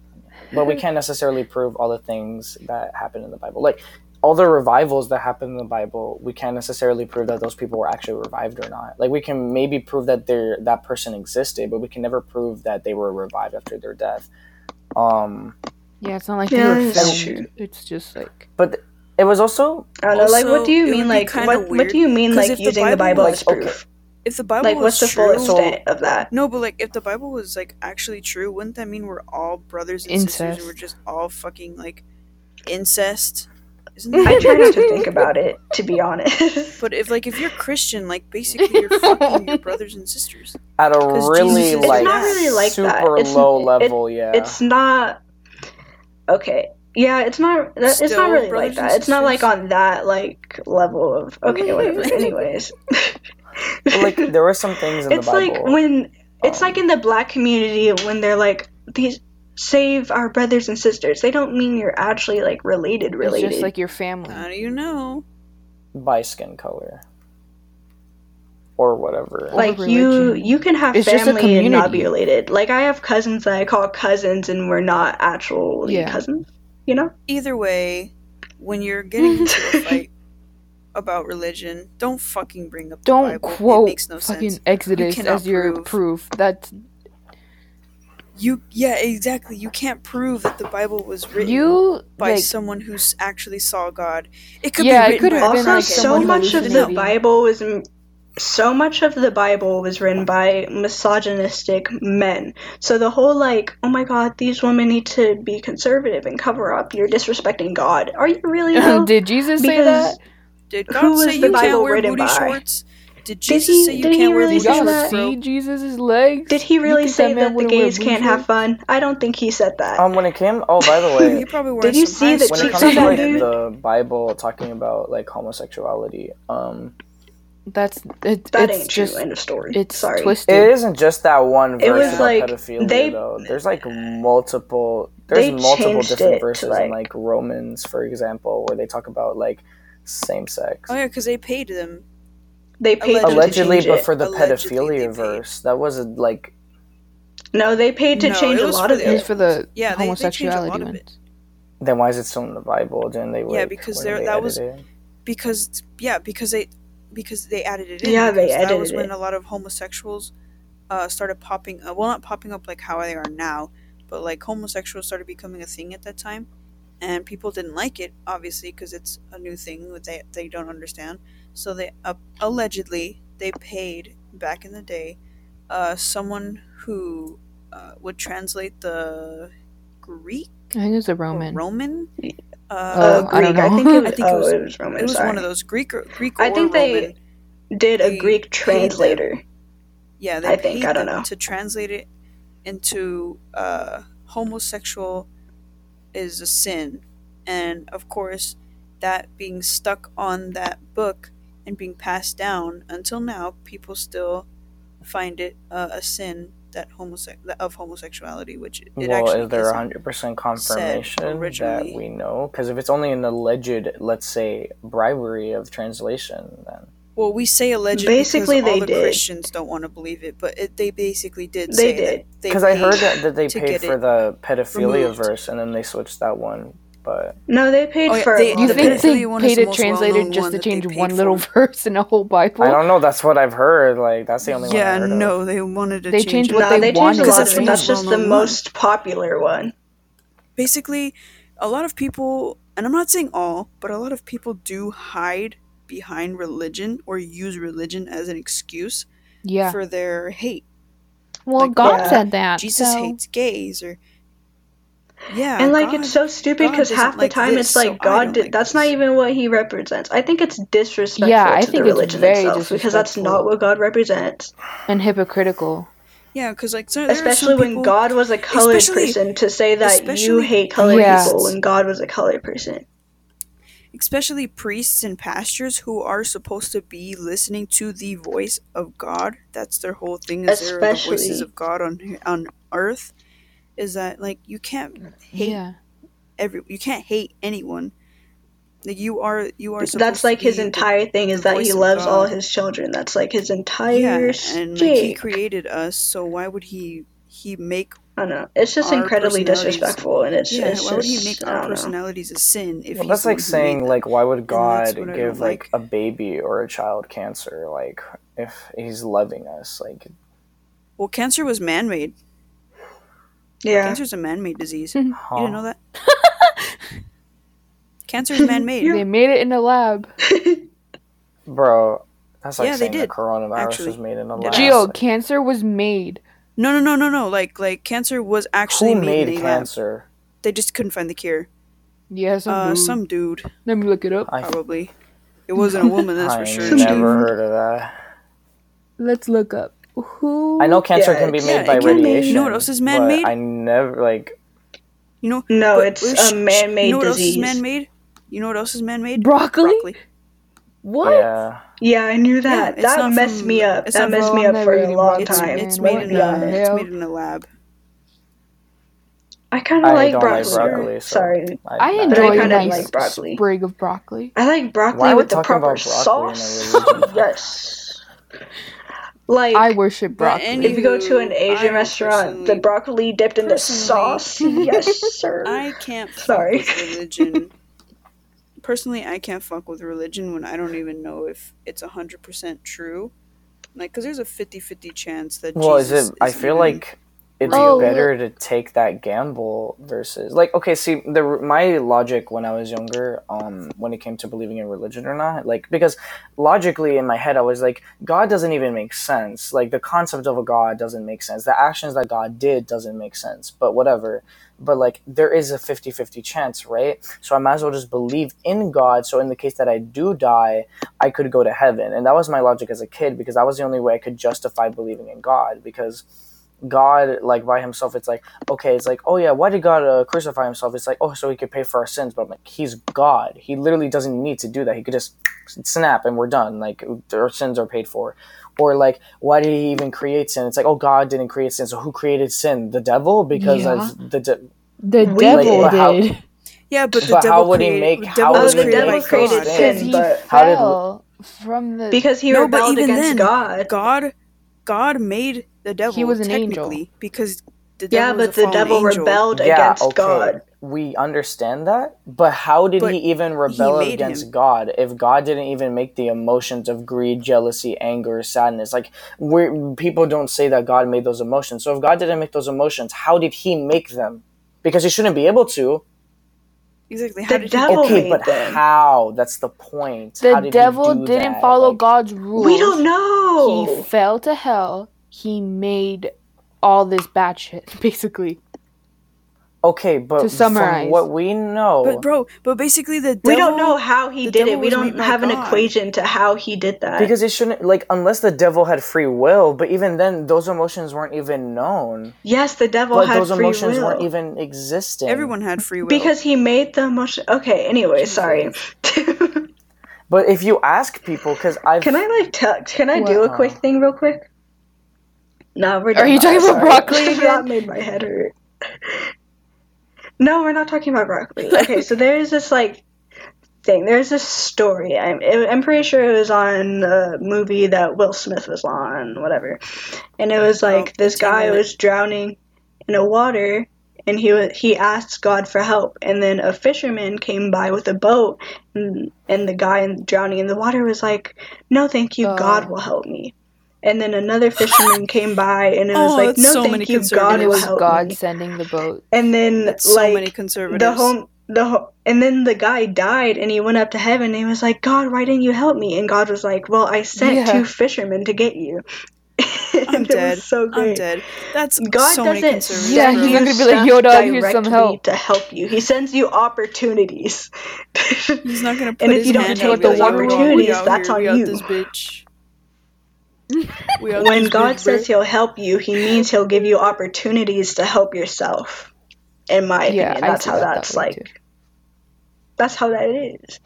But we can't necessarily prove all the things that happen in the Bible. Like all the revivals that happen in the Bible, we can't necessarily prove that those people were actually revived or not. Like we can maybe prove that they're, that person existed, but we can never prove that they were revived after their death. Um, Yeah, it's not like Yeah, they were that's filmed. true. It's just like but it was also I don't know. Like, what do you mean? Like, kinda what what do you mean? Like if the using the Bible Bible as proof? If the Bible Like, was what's the true, full extent of that? no, but like if the Bible was like actually true, wouldn't that mean we're all brothers and sisters Incest. and we're just all fucking like incest? I try not to think about it, to be honest. but if like if you're Christian, like basically you're fucking your brothers and sisters. at a 'Cause really Jesus is like, not really like that. super It's- low it- level. yeah, It's not okay. Yeah, it's not. That, it's not really like that. It's not like on that like level of okay, whatever. Anyways, like there were some things in it's the Bible. like when it's um, like in the black community when they're like these save our brothers and sisters. They don't mean you're actually like related. it's just like your family. How do you know? by skin color or whatever. like Or you you can have It's just a family and not be related like i have cousins that i call cousins and we're not actually Yeah. cousins you know Either way, when you're getting into a fight about religion, don't fucking bring up the Don't Bible. it quote makes no fucking sense. Exodus cannot as your prove- proof. That's You yeah, exactly. You can't prove that the Bible was written you by like someone who actually saw God. It could Yeah, be written could by have a been, also like, so much of the hallucinating. bible was so much of the bible was written by misogynistic men so the whole like oh my god these women need to be conservative and cover up you're disrespecting god are you really? Did Jesus say that? Did Who God was say the you Bible can't wear written booty by? shorts? Did Did Jesus he- say you did can't wear really Did booty say that? shorts, see Jesus' legs? did he really say man that the gays can't have fun i don't think he said that Um, when it came, oh, by the way, He probably wears Did you see high the when it comes of to like the Bible talking about like homosexuality, um, That's it, that it's ain't just true end of story it's sorry twisted. it isn't just that one It verse was, about like, pedophilia they- though. There's like multiple. There's multiple different it to, verses in like- like Romans, for example, where they talk about like same sex. Oh yeah, because they paid them. they paid them to Allegedly, change but for the Allegedly, pedophilia verse, that wasn't like no they paid to No, change a lot for of the It it was for the Yeah, they- they changed a lot homosexuality of ones. then why is it still in the Bible? Didn't they? Yeah, because there- they that was- edited it? because yeah because they because they added it in Yeah, they because that was when it. a lot of homosexuals uh, started popping uh, well not popping up like how they are now but like homosexuals started becoming a thing at that time and people didn't like it obviously because it's a new thing that they, they don't understand so they uh, allegedly they paid back in the day uh, someone who uh, would translate the greek I think it was a or Roman. roman uh, Oh, uh, I don't Greek. I, think it was, I think it oh, was- it was Roman. it was sorry. one of those Greek or Greek I think they Roman. did a they Greek paid translator. Yeah, they I think, I don't know. to translate it into uh, homosexual is a sin, and of course, that being stuck on that book and being passed down until now, people still find it uh, a sin that homose- of homosexuality, which it well, actually is there isn't. hundred percent confirmation that we know? Because if it's only an alleged, let's say, bribery of translation, then Well, we say alleged Basically, because all they the did. Christians don't want to believe it, but it, they basically did They say did. because I heard that, that they paid for the pedophilia removed. verse, and then they switched that one. But No, they paid Oh, yeah, for they- you the think it. they pedophilia one is paid the a translator well-known just to change paid one little for. verse in a whole Bible? I don't know. That's what I've heard. Like that's the only one. Yeah, no, they wanted to They change changed it. what no, they they changed wanted a lot of it. That's just the well-known one. most popular one. basically a lot of people and i'm not saying all but a lot of people do hide behind religion or use religion as an excuse Yeah. for their hate well, like, God yeah. said that. jesus so- hates gays or yeah and like God- it's so stupid because half the like time this, it's like so God. Did, like that's not even what He represents. I think it's disrespectful Yeah, I to think the it's religion very itself because that's not what God represents. and hypocritical. yeah because like so, Especially when people, God was a colored person to say that you hate colored Yeah. people when God was a colored person. especially priests and pastors who are supposed to be listening to the voice of God. That's their whole thing. Is they're the voices of God on on earth. Is that like you can't hate Yeah. every you can't hate anyone. Like you are you are. That's like his be the- entire thing is that he loves all his children. That's like his entire yeah, entire and like he created us. So why would he he make I don't know. It's just incredibly disrespectful, and it's, yeah? it's why would he make our don't know. personalities a sin? If Well, he's that's like one who made saying like why would God that's what I give like like. a baby or a child cancer like if he's loving us like well, cancer was man made. Yeah, Cancer is a man made disease. Mhm. huh? You didn't know that? Cancer is man made. They made it in a lab. bro that's like Yeah, they saying did, the coronavirus actually. was made in a lab Geo, Like, cancer was made. No, no, no, no, no. Like, like cancer was actually who made, made in a lab. cancer They just couldn't find the cure. Yeah, some Uh, dude. some dude, Let me look it up. I, probably. It wasn't a woman, that's I for sure. never heard of that Let's look up. Who? I know cancer Yeah, can be made yeah, by it can be. radiation You know what else is but man-made? I never like You know? no, but- it's sh- a man-made You know what disease. else is man-made? You know what else is man-made? Broccoli? Broccoli. What? yeah Yeah, I knew that. it's that messed from- me up. That messed me up for a long It's time. it's made in the a it's made in a lab. I kind of like don't broccoli. like broccoli so Sorry, I I enjoy But I a nice like broccoli. sprig of broccoli. I like broccoli Why with the proper about broccoli in a sauce. yes. Like I worship broccoli. any- if you go to an Asian I restaurant, the broccoli dipped in the sauce. Yes, sir. I can't fuck Sorry. with religion. Personally, I can't fuck with religion when I don't even know if it's 100% true. Like, because there's a 50 50 chance that well Jesus is it i feel even- like it's Oh, better to take that gamble versus like okay see the my logic when i was younger um when it came to believing in religion or not like because logically in my head i was like god doesn't even make sense. Like the concept of a god doesn't make sense. The actions that god did doesn't make sense but whatever. But like there is a 50-50 chance right? So i might as well just believe in god. So in the case that i do die i could go to heaven. And that was my logic as a kid because that was the only way i could justify believing in god because God, like by himself, it's like okay, it's like oh yeah, why did God uh, crucify himself? It's like oh, so he could pay for our sins, but I'm like he's God. He literally doesn't need to do that. He could just snap and we're done. Like our sins are paid for. Or like why did he even create sin? It's like oh, God didn't create sin, so who created sin? The devil because Yeah. the de- the We devil did. How- did. Yeah, but the But how devil would he created, make- the how devil would he created make created God. Sin, he but- How did- fell from the. because he No, but rebelled even against then, God. God, God made the devil. He was an angel. technically, because the Yeah, devil was but the devil angel. rebelled yeah, against okay, God. we understand that, but how did But he even rebel made against him. God if God didn't even make the emotions of greed, jealousy, anger, sadness? Like, we people don't say that God made those emotions. So if God didn't make those emotions, how did He make them? Because He shouldn't be able to. Exactly. How The did devil he Okay, made but them. how? That's the point. the How did devil didn't that? follow Like, God's rules. We don't know. He fell to hell. He made all this bad shit, basically. Okay, but To summarize. from what we know, But bro, but basically the devil. we don't know how he did it. We don't have an God. equation to how he did that. because it shouldn't like unless the devil had free will. But even then, those emotions weren't even known. yes, the devil But had those free emotions will. weren't even existing. Everyone had free will. because he made the emotion. Okay. Anyway, sorry. But if you ask people, because I've can I like tell? Can I do a quick thing real quick? No, we're. Are you talking about broccoli that made my head hurt. No, we're not talking about broccoli. Okay, so there's this like thing. There's this story. I'm I'm pretty sure it was on a movie that Will Smith was on, whatever. And it was like Oh, this guy was drowning in a water, and he wa he asked God for help, and then a fisherman came by with a boat, and, and the guy in, drowning in the water was like, "No, thank you. Oh. God will help me." And then another fisherman came by and it was Oh, like, "No, so thank you, God it will was help God me." sending the boat. And then That's so like many conservatives. the home the ho- and then the guy died and he went up to heaven and he was like god why didn't you help me and god was like well i sent Yeah. two fishermen to get you I'm dead. was so I'm great dead. That's god so doesn't conservatives. Yeah, send he's not gonna be like, stuff "Yo, dog, here's some directly help." to help you he sends you opportunities He's not gonna put And if his you don't hand take out and be those like, "Yo, opportunities, that's here, on we out you." this bitch. We out when god bitch, says he'll help you he means he'll give you opportunities to help yourself in my Yeah, opinion. That's how that that that's way, like too. that's how that is.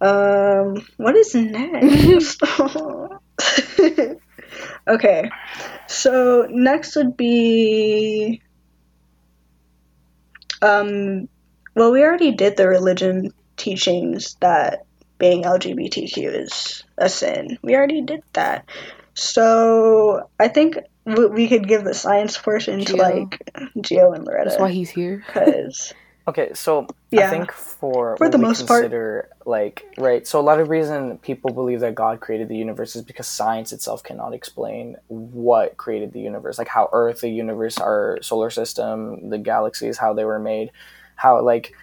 Um what is next? Okay so next would be um well we already did the religion teachings that being lgbtq is a sin we already did that so i think we could give the science portion to like geo and loretta That's why he's here. because Okay, so Yeah. I think for For the we most part. like right, so a lot of reason people believe that God created the universe is because science itself cannot explain what created the universe, like how Earth, the universe, our solar system, the galaxies, how they were made, how like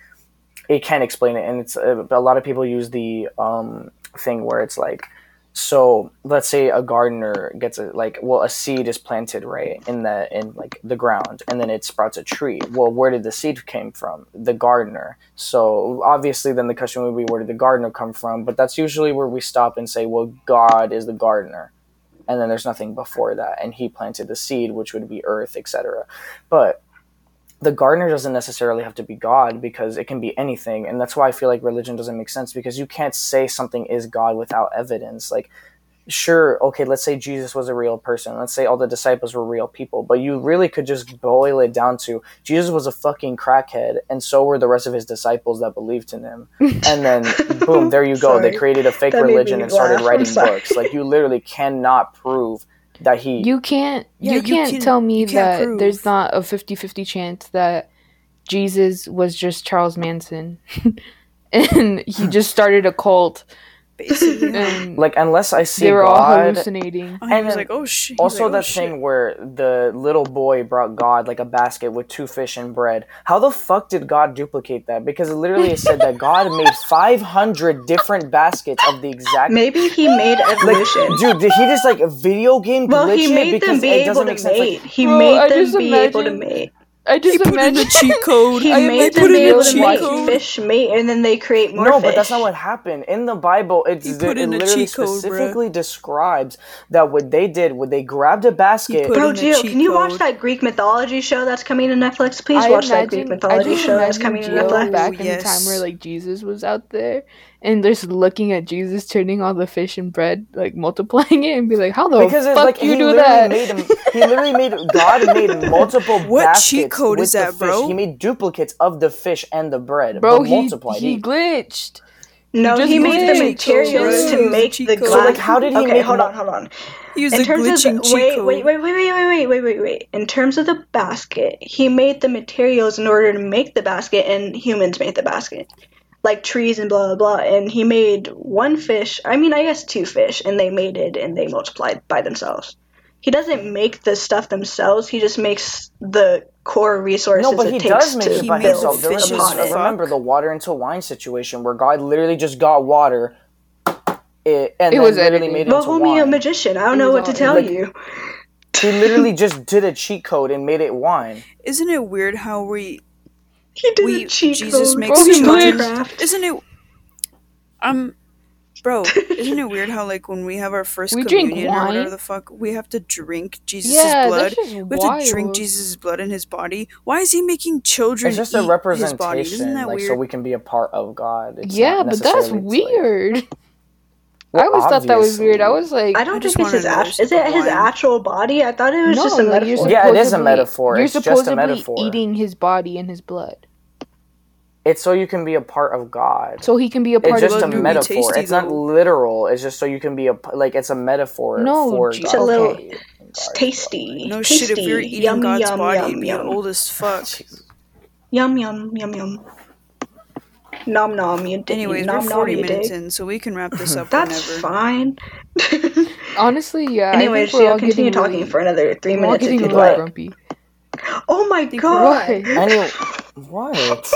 it can't explain it, and it's uh, a lot of people use the um thing where it's like so let's say a gardener gets a like well a seed is planted right in the in like the ground and then it sprouts a tree. Well where did the seed came from? The gardener. So obviously then the question would be where did the gardener come from? But that's usually where we stop and say well god is the gardener. And then there's nothing before that. And he planted the seed which would be earth etc but the gardener doesn't necessarily have to be God because it can be anything. And that's why I feel like religion doesn't make sense because you can't say something is God without evidence. Like, sure, okay, let's say Jesus was a real person. Let's say all the disciples were real people. But you really could just boil it down to Jesus was a fucking crackhead, and so were the rest of his disciples that believed in him. And then, boom, there you go. They created a fake That religion and started writing books. Like, you literally cannot prove that he. You can't Yeah, you you can't can- tell me can't that prove. there's not a 50-50 chance that Jesus was just Charles Manson. and he just started a cult Basically. and like, unless I see they were all God. hallucinating. Oh, he and was like, oh shit. Also, like, oh, that shit. thing where the little boy brought God like a basket with two fish and bread. How the fuck did God duplicate that? Because it literally said that God made 500 different baskets of the exact. maybe he made Like, evolution dude, did he just like a video game glitch well he made because them be it able doesn't to make sense. mate Like, he Bro, made I them be able to imagine- mate I just He put in imagine a cheat code. he I am made put them in be a able to cheat make code. fish mate and then they create more no, fish but that's not what happened in the Bible. It's He it put in a literally cheat code, specifically describes that what they did, when they grabbed a basket. Bro, in Gio, can you watch code. that Greek mythology show that's coming to Netflix? Please I watch that Greek mythology I just show that's imagine coming to Netflix. back in Yes. the time where like Jesus was out there and just looking at Jesus turning all the fish and bread, like multiplying it and be like, How the because it's fuck like you he do that? made him. He literally made God made multiple What baskets cheat code with is the that, fish. bro? He made duplicates of the fish and the bread, Bro, but he, multiplied. he He- glitched. No, just he made the materials Cheat to make Cheat the code. glass. So, like, how did he okay, make hold mo- on, hold on. He used In terms of wait, wait, wait, wait, wait, wait, wait, wait, wait, wait. In terms of the basket, he made the materials in order to make the basket, and humans made the basket, like trees and blah blah blah. And he made one fish. I mean, I guess two fish, and they mated and they multiplied by themselves. He doesn't make the stuff themselves. He just makes the core resources no, but it he takes does make it He by made the build himself. There was, fishes upon remember the water into wine situation where God literally just got water, it, and It was literally edited. made it Well, into homie, a magician. I don't It know was what to tell like- you. He literally just did a cheat code and made it wine. Isn't it weird how we He did we a cheat Jesus code. makes Bro, he? Minecraft. Isn't it? Um, bro, isn't it weird how like when we have our first We drink communion or whatever the fuck, we have to drink Jesus' yeah, blood. that's just We have wild. to drink Jesus' blood in his body. Why is he making children It's just eat a his representation, body? Isn't that like weird? so we can be a part of God. It's yeah, but that's necessarily, like- weird. Well, I always thought that was weird. I was like, I don't I just think it's his wanted actual. Is it his actual body? I thought it was no, just a metaphor. Yeah, it is a metaphor. You're It's just a supposedly metaphor. eating his body and his blood, It's so you can be a part of God. so he can be a It's part just of a blood you. do metaphor. tasty, It's not literal. It's just so you can be a p- like it's a metaphor No, for gee, It's a little- body and It's tasty. no tasty. shit, if you're eating yum, God's yum, body, yum, it'd be yum. old as fuck. Yum yum yum yum. Nom nom, you dig. Anyways, nom we're 40 you minutes in, so we can wrap this up That's whenever. fine. Honestly, yeah. Anyways, we're she'll all continue getting talking really, for another 3 we're all minutes if getting you'd a What? little like. grumpy. Oh my god! What? Any what?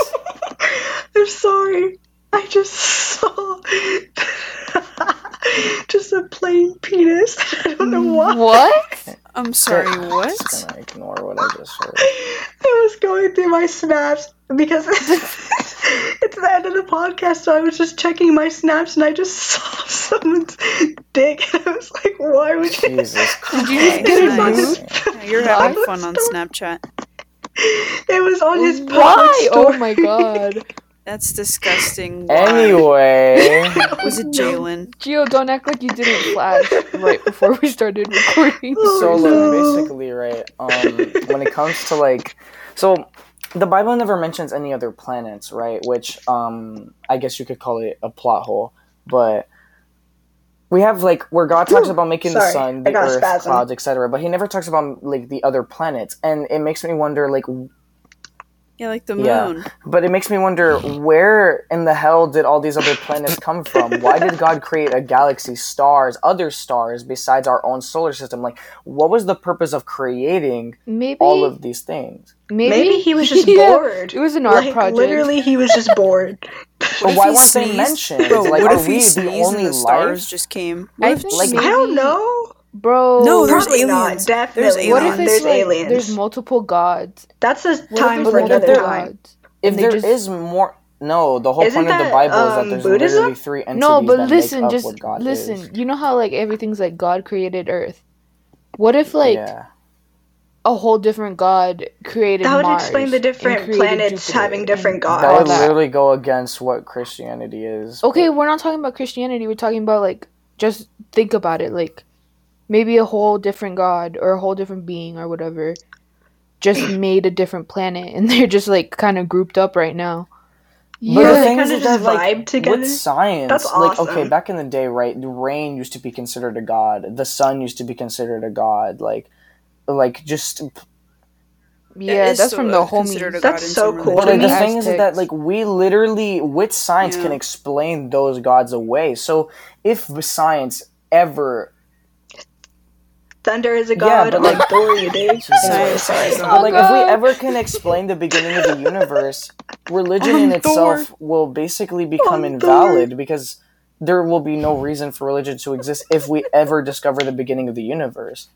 I'm sorry. I just saw just a plain penis. I don't know why. What? I'm sorry, I'm what? just gonna ignore what I just heard. I was going through my snaps because it's the end of the podcast, so I was just checking my snaps and I just saw someone's dick. And I was like, why would you? Jesus Christ. you just get a Nice. Yeah, You're having fun on Snapchat. It was on his public Why? Oh my god. That's disgusting. Why? Anyway, Was it Jalen? Geo, don't act like you didn't flash right before we started recording. Oh, so no. basically, right? Um, when it comes to like, so the Bible never mentions any other planets, right? Which, um, I guess you could call it a plot hole, but we have like where God talks about making the sun, the earth, spasm. clouds, etc. But he never talks about like the other planets, and it makes me wonder, like, Yeah, like the moon. Yeah. moon. But it makes me wonder where in the hell did all these other planets come from? Why did God create a galaxy, stars, other stars besides our own solar system? Like, what was the purpose of creating Maybe all of these things? maybe, Maybe he was just Yeah, bored. It was an art like, project. Literally, he was just bored. But why weren't they mentioned? Bro, like, what are if he we the only and the stars life? just came? I if think maybe- I don't know. Bro, No, there's aliens. not. Definitely what aliens. if There's like aliens. there's multiple gods? That's a time for there's another time. gods? If And they there just- is more, no, the whole Isn't point of the that, Bible is um, that there's Buddhism? literally three entities No, but that listen, make up just what God listen. is. You know how like everything's like God created Earth. What if like yeah. a whole different God created That would Mars explain the different planets Jupiter having different gods. That would literally go against what Christianity is. Okay, but- we're not talking about Christianity. We're talking about like just think about it, like maybe a whole different God or a whole different being or whatever just made a different planet and they're just like kind of grouped up right now. But Yeah, the thing is kinda that, just like, vibe together. with science, That's like, okay, back in the day, right, the rain used to be considered a god. The sun used to be considered a god. Like, like just. Yeah, that's still from the considered a god That's so cool. But to like, the me. thing is that, like, we literally, with science, can explain those gods away. So, if science ever Thunder is a god. Yeah, god, but, like like- Thor, you dig? Science Anyway, sorry. Oh, But like, if we ever can explain the beginning of the universe, religion in On itself will basically become On invalid because there will be no reason for religion to exist if we ever discover the beginning of the universe.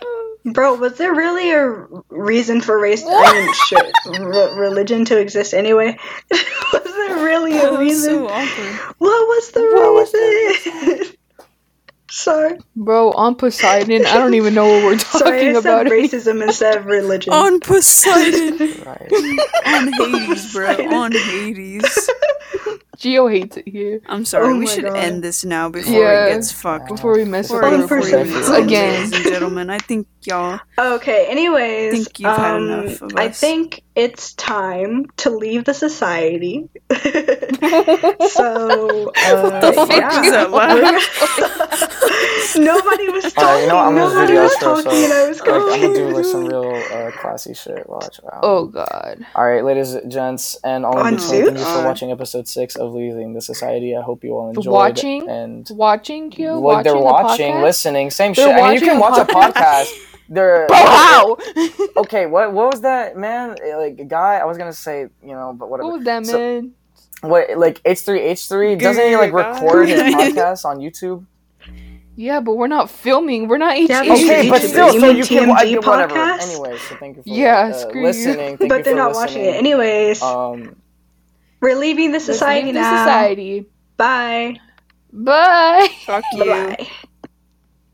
Bro, was there really a reason for race? I mean, shit, re- religion to exist anyway? was there really a reason? so awkward. What was the What was the reason? Sorry, Bro, on Poseidon, I don't even know what we're talking sorry, I about. said racism instead of religion. On Poseidon. Right. on Hades, bro. On Hades. Geo hates it here. I'm sorry. Oh we should God. end this now before Yeah. it gets fucked. Before we mess Before up it before we percent. mess Again, again. ladies and gentlemen, I think y'all. Okay, anyways, Think you've had um, enough of I think it's time to leave the society. so, uh, the fuck yeah. is that laugh? Nobody was talking. Alright, you know? I'm Nobody the was outro, so talking, and I was like, I'm gonna going. do like some real uh, classy shit. Watch. Wow. Oh god. All right, ladies, and gents, and all of On you, thank you for watching episode six of Leaving the Society. I hope you all enjoyed. Watching? and Watching Geo? like they're watching watching, the listening, same They're shit. I mean, you can a watch a podcast? Podcast. They're Bro, how? okay. What what was that, man? Like a guy, I was gonna say, you know, but whatever. what was that, So- man? What like H three H three? Doesn't he like record his podcast on YouTube? yeah, but we're not filming. We're not H. Yeah, HH. but Okay, but YouTube, still, you so mean you can watch TMG whatever. podcast? Anyway, so thank you for Yeah, uh, screw you. listening. Thank but you they're for not watching it. Anyways, Um, we're leaving the Let's society leave the society. Bye. Bye. Fuck you. Bye. Bye.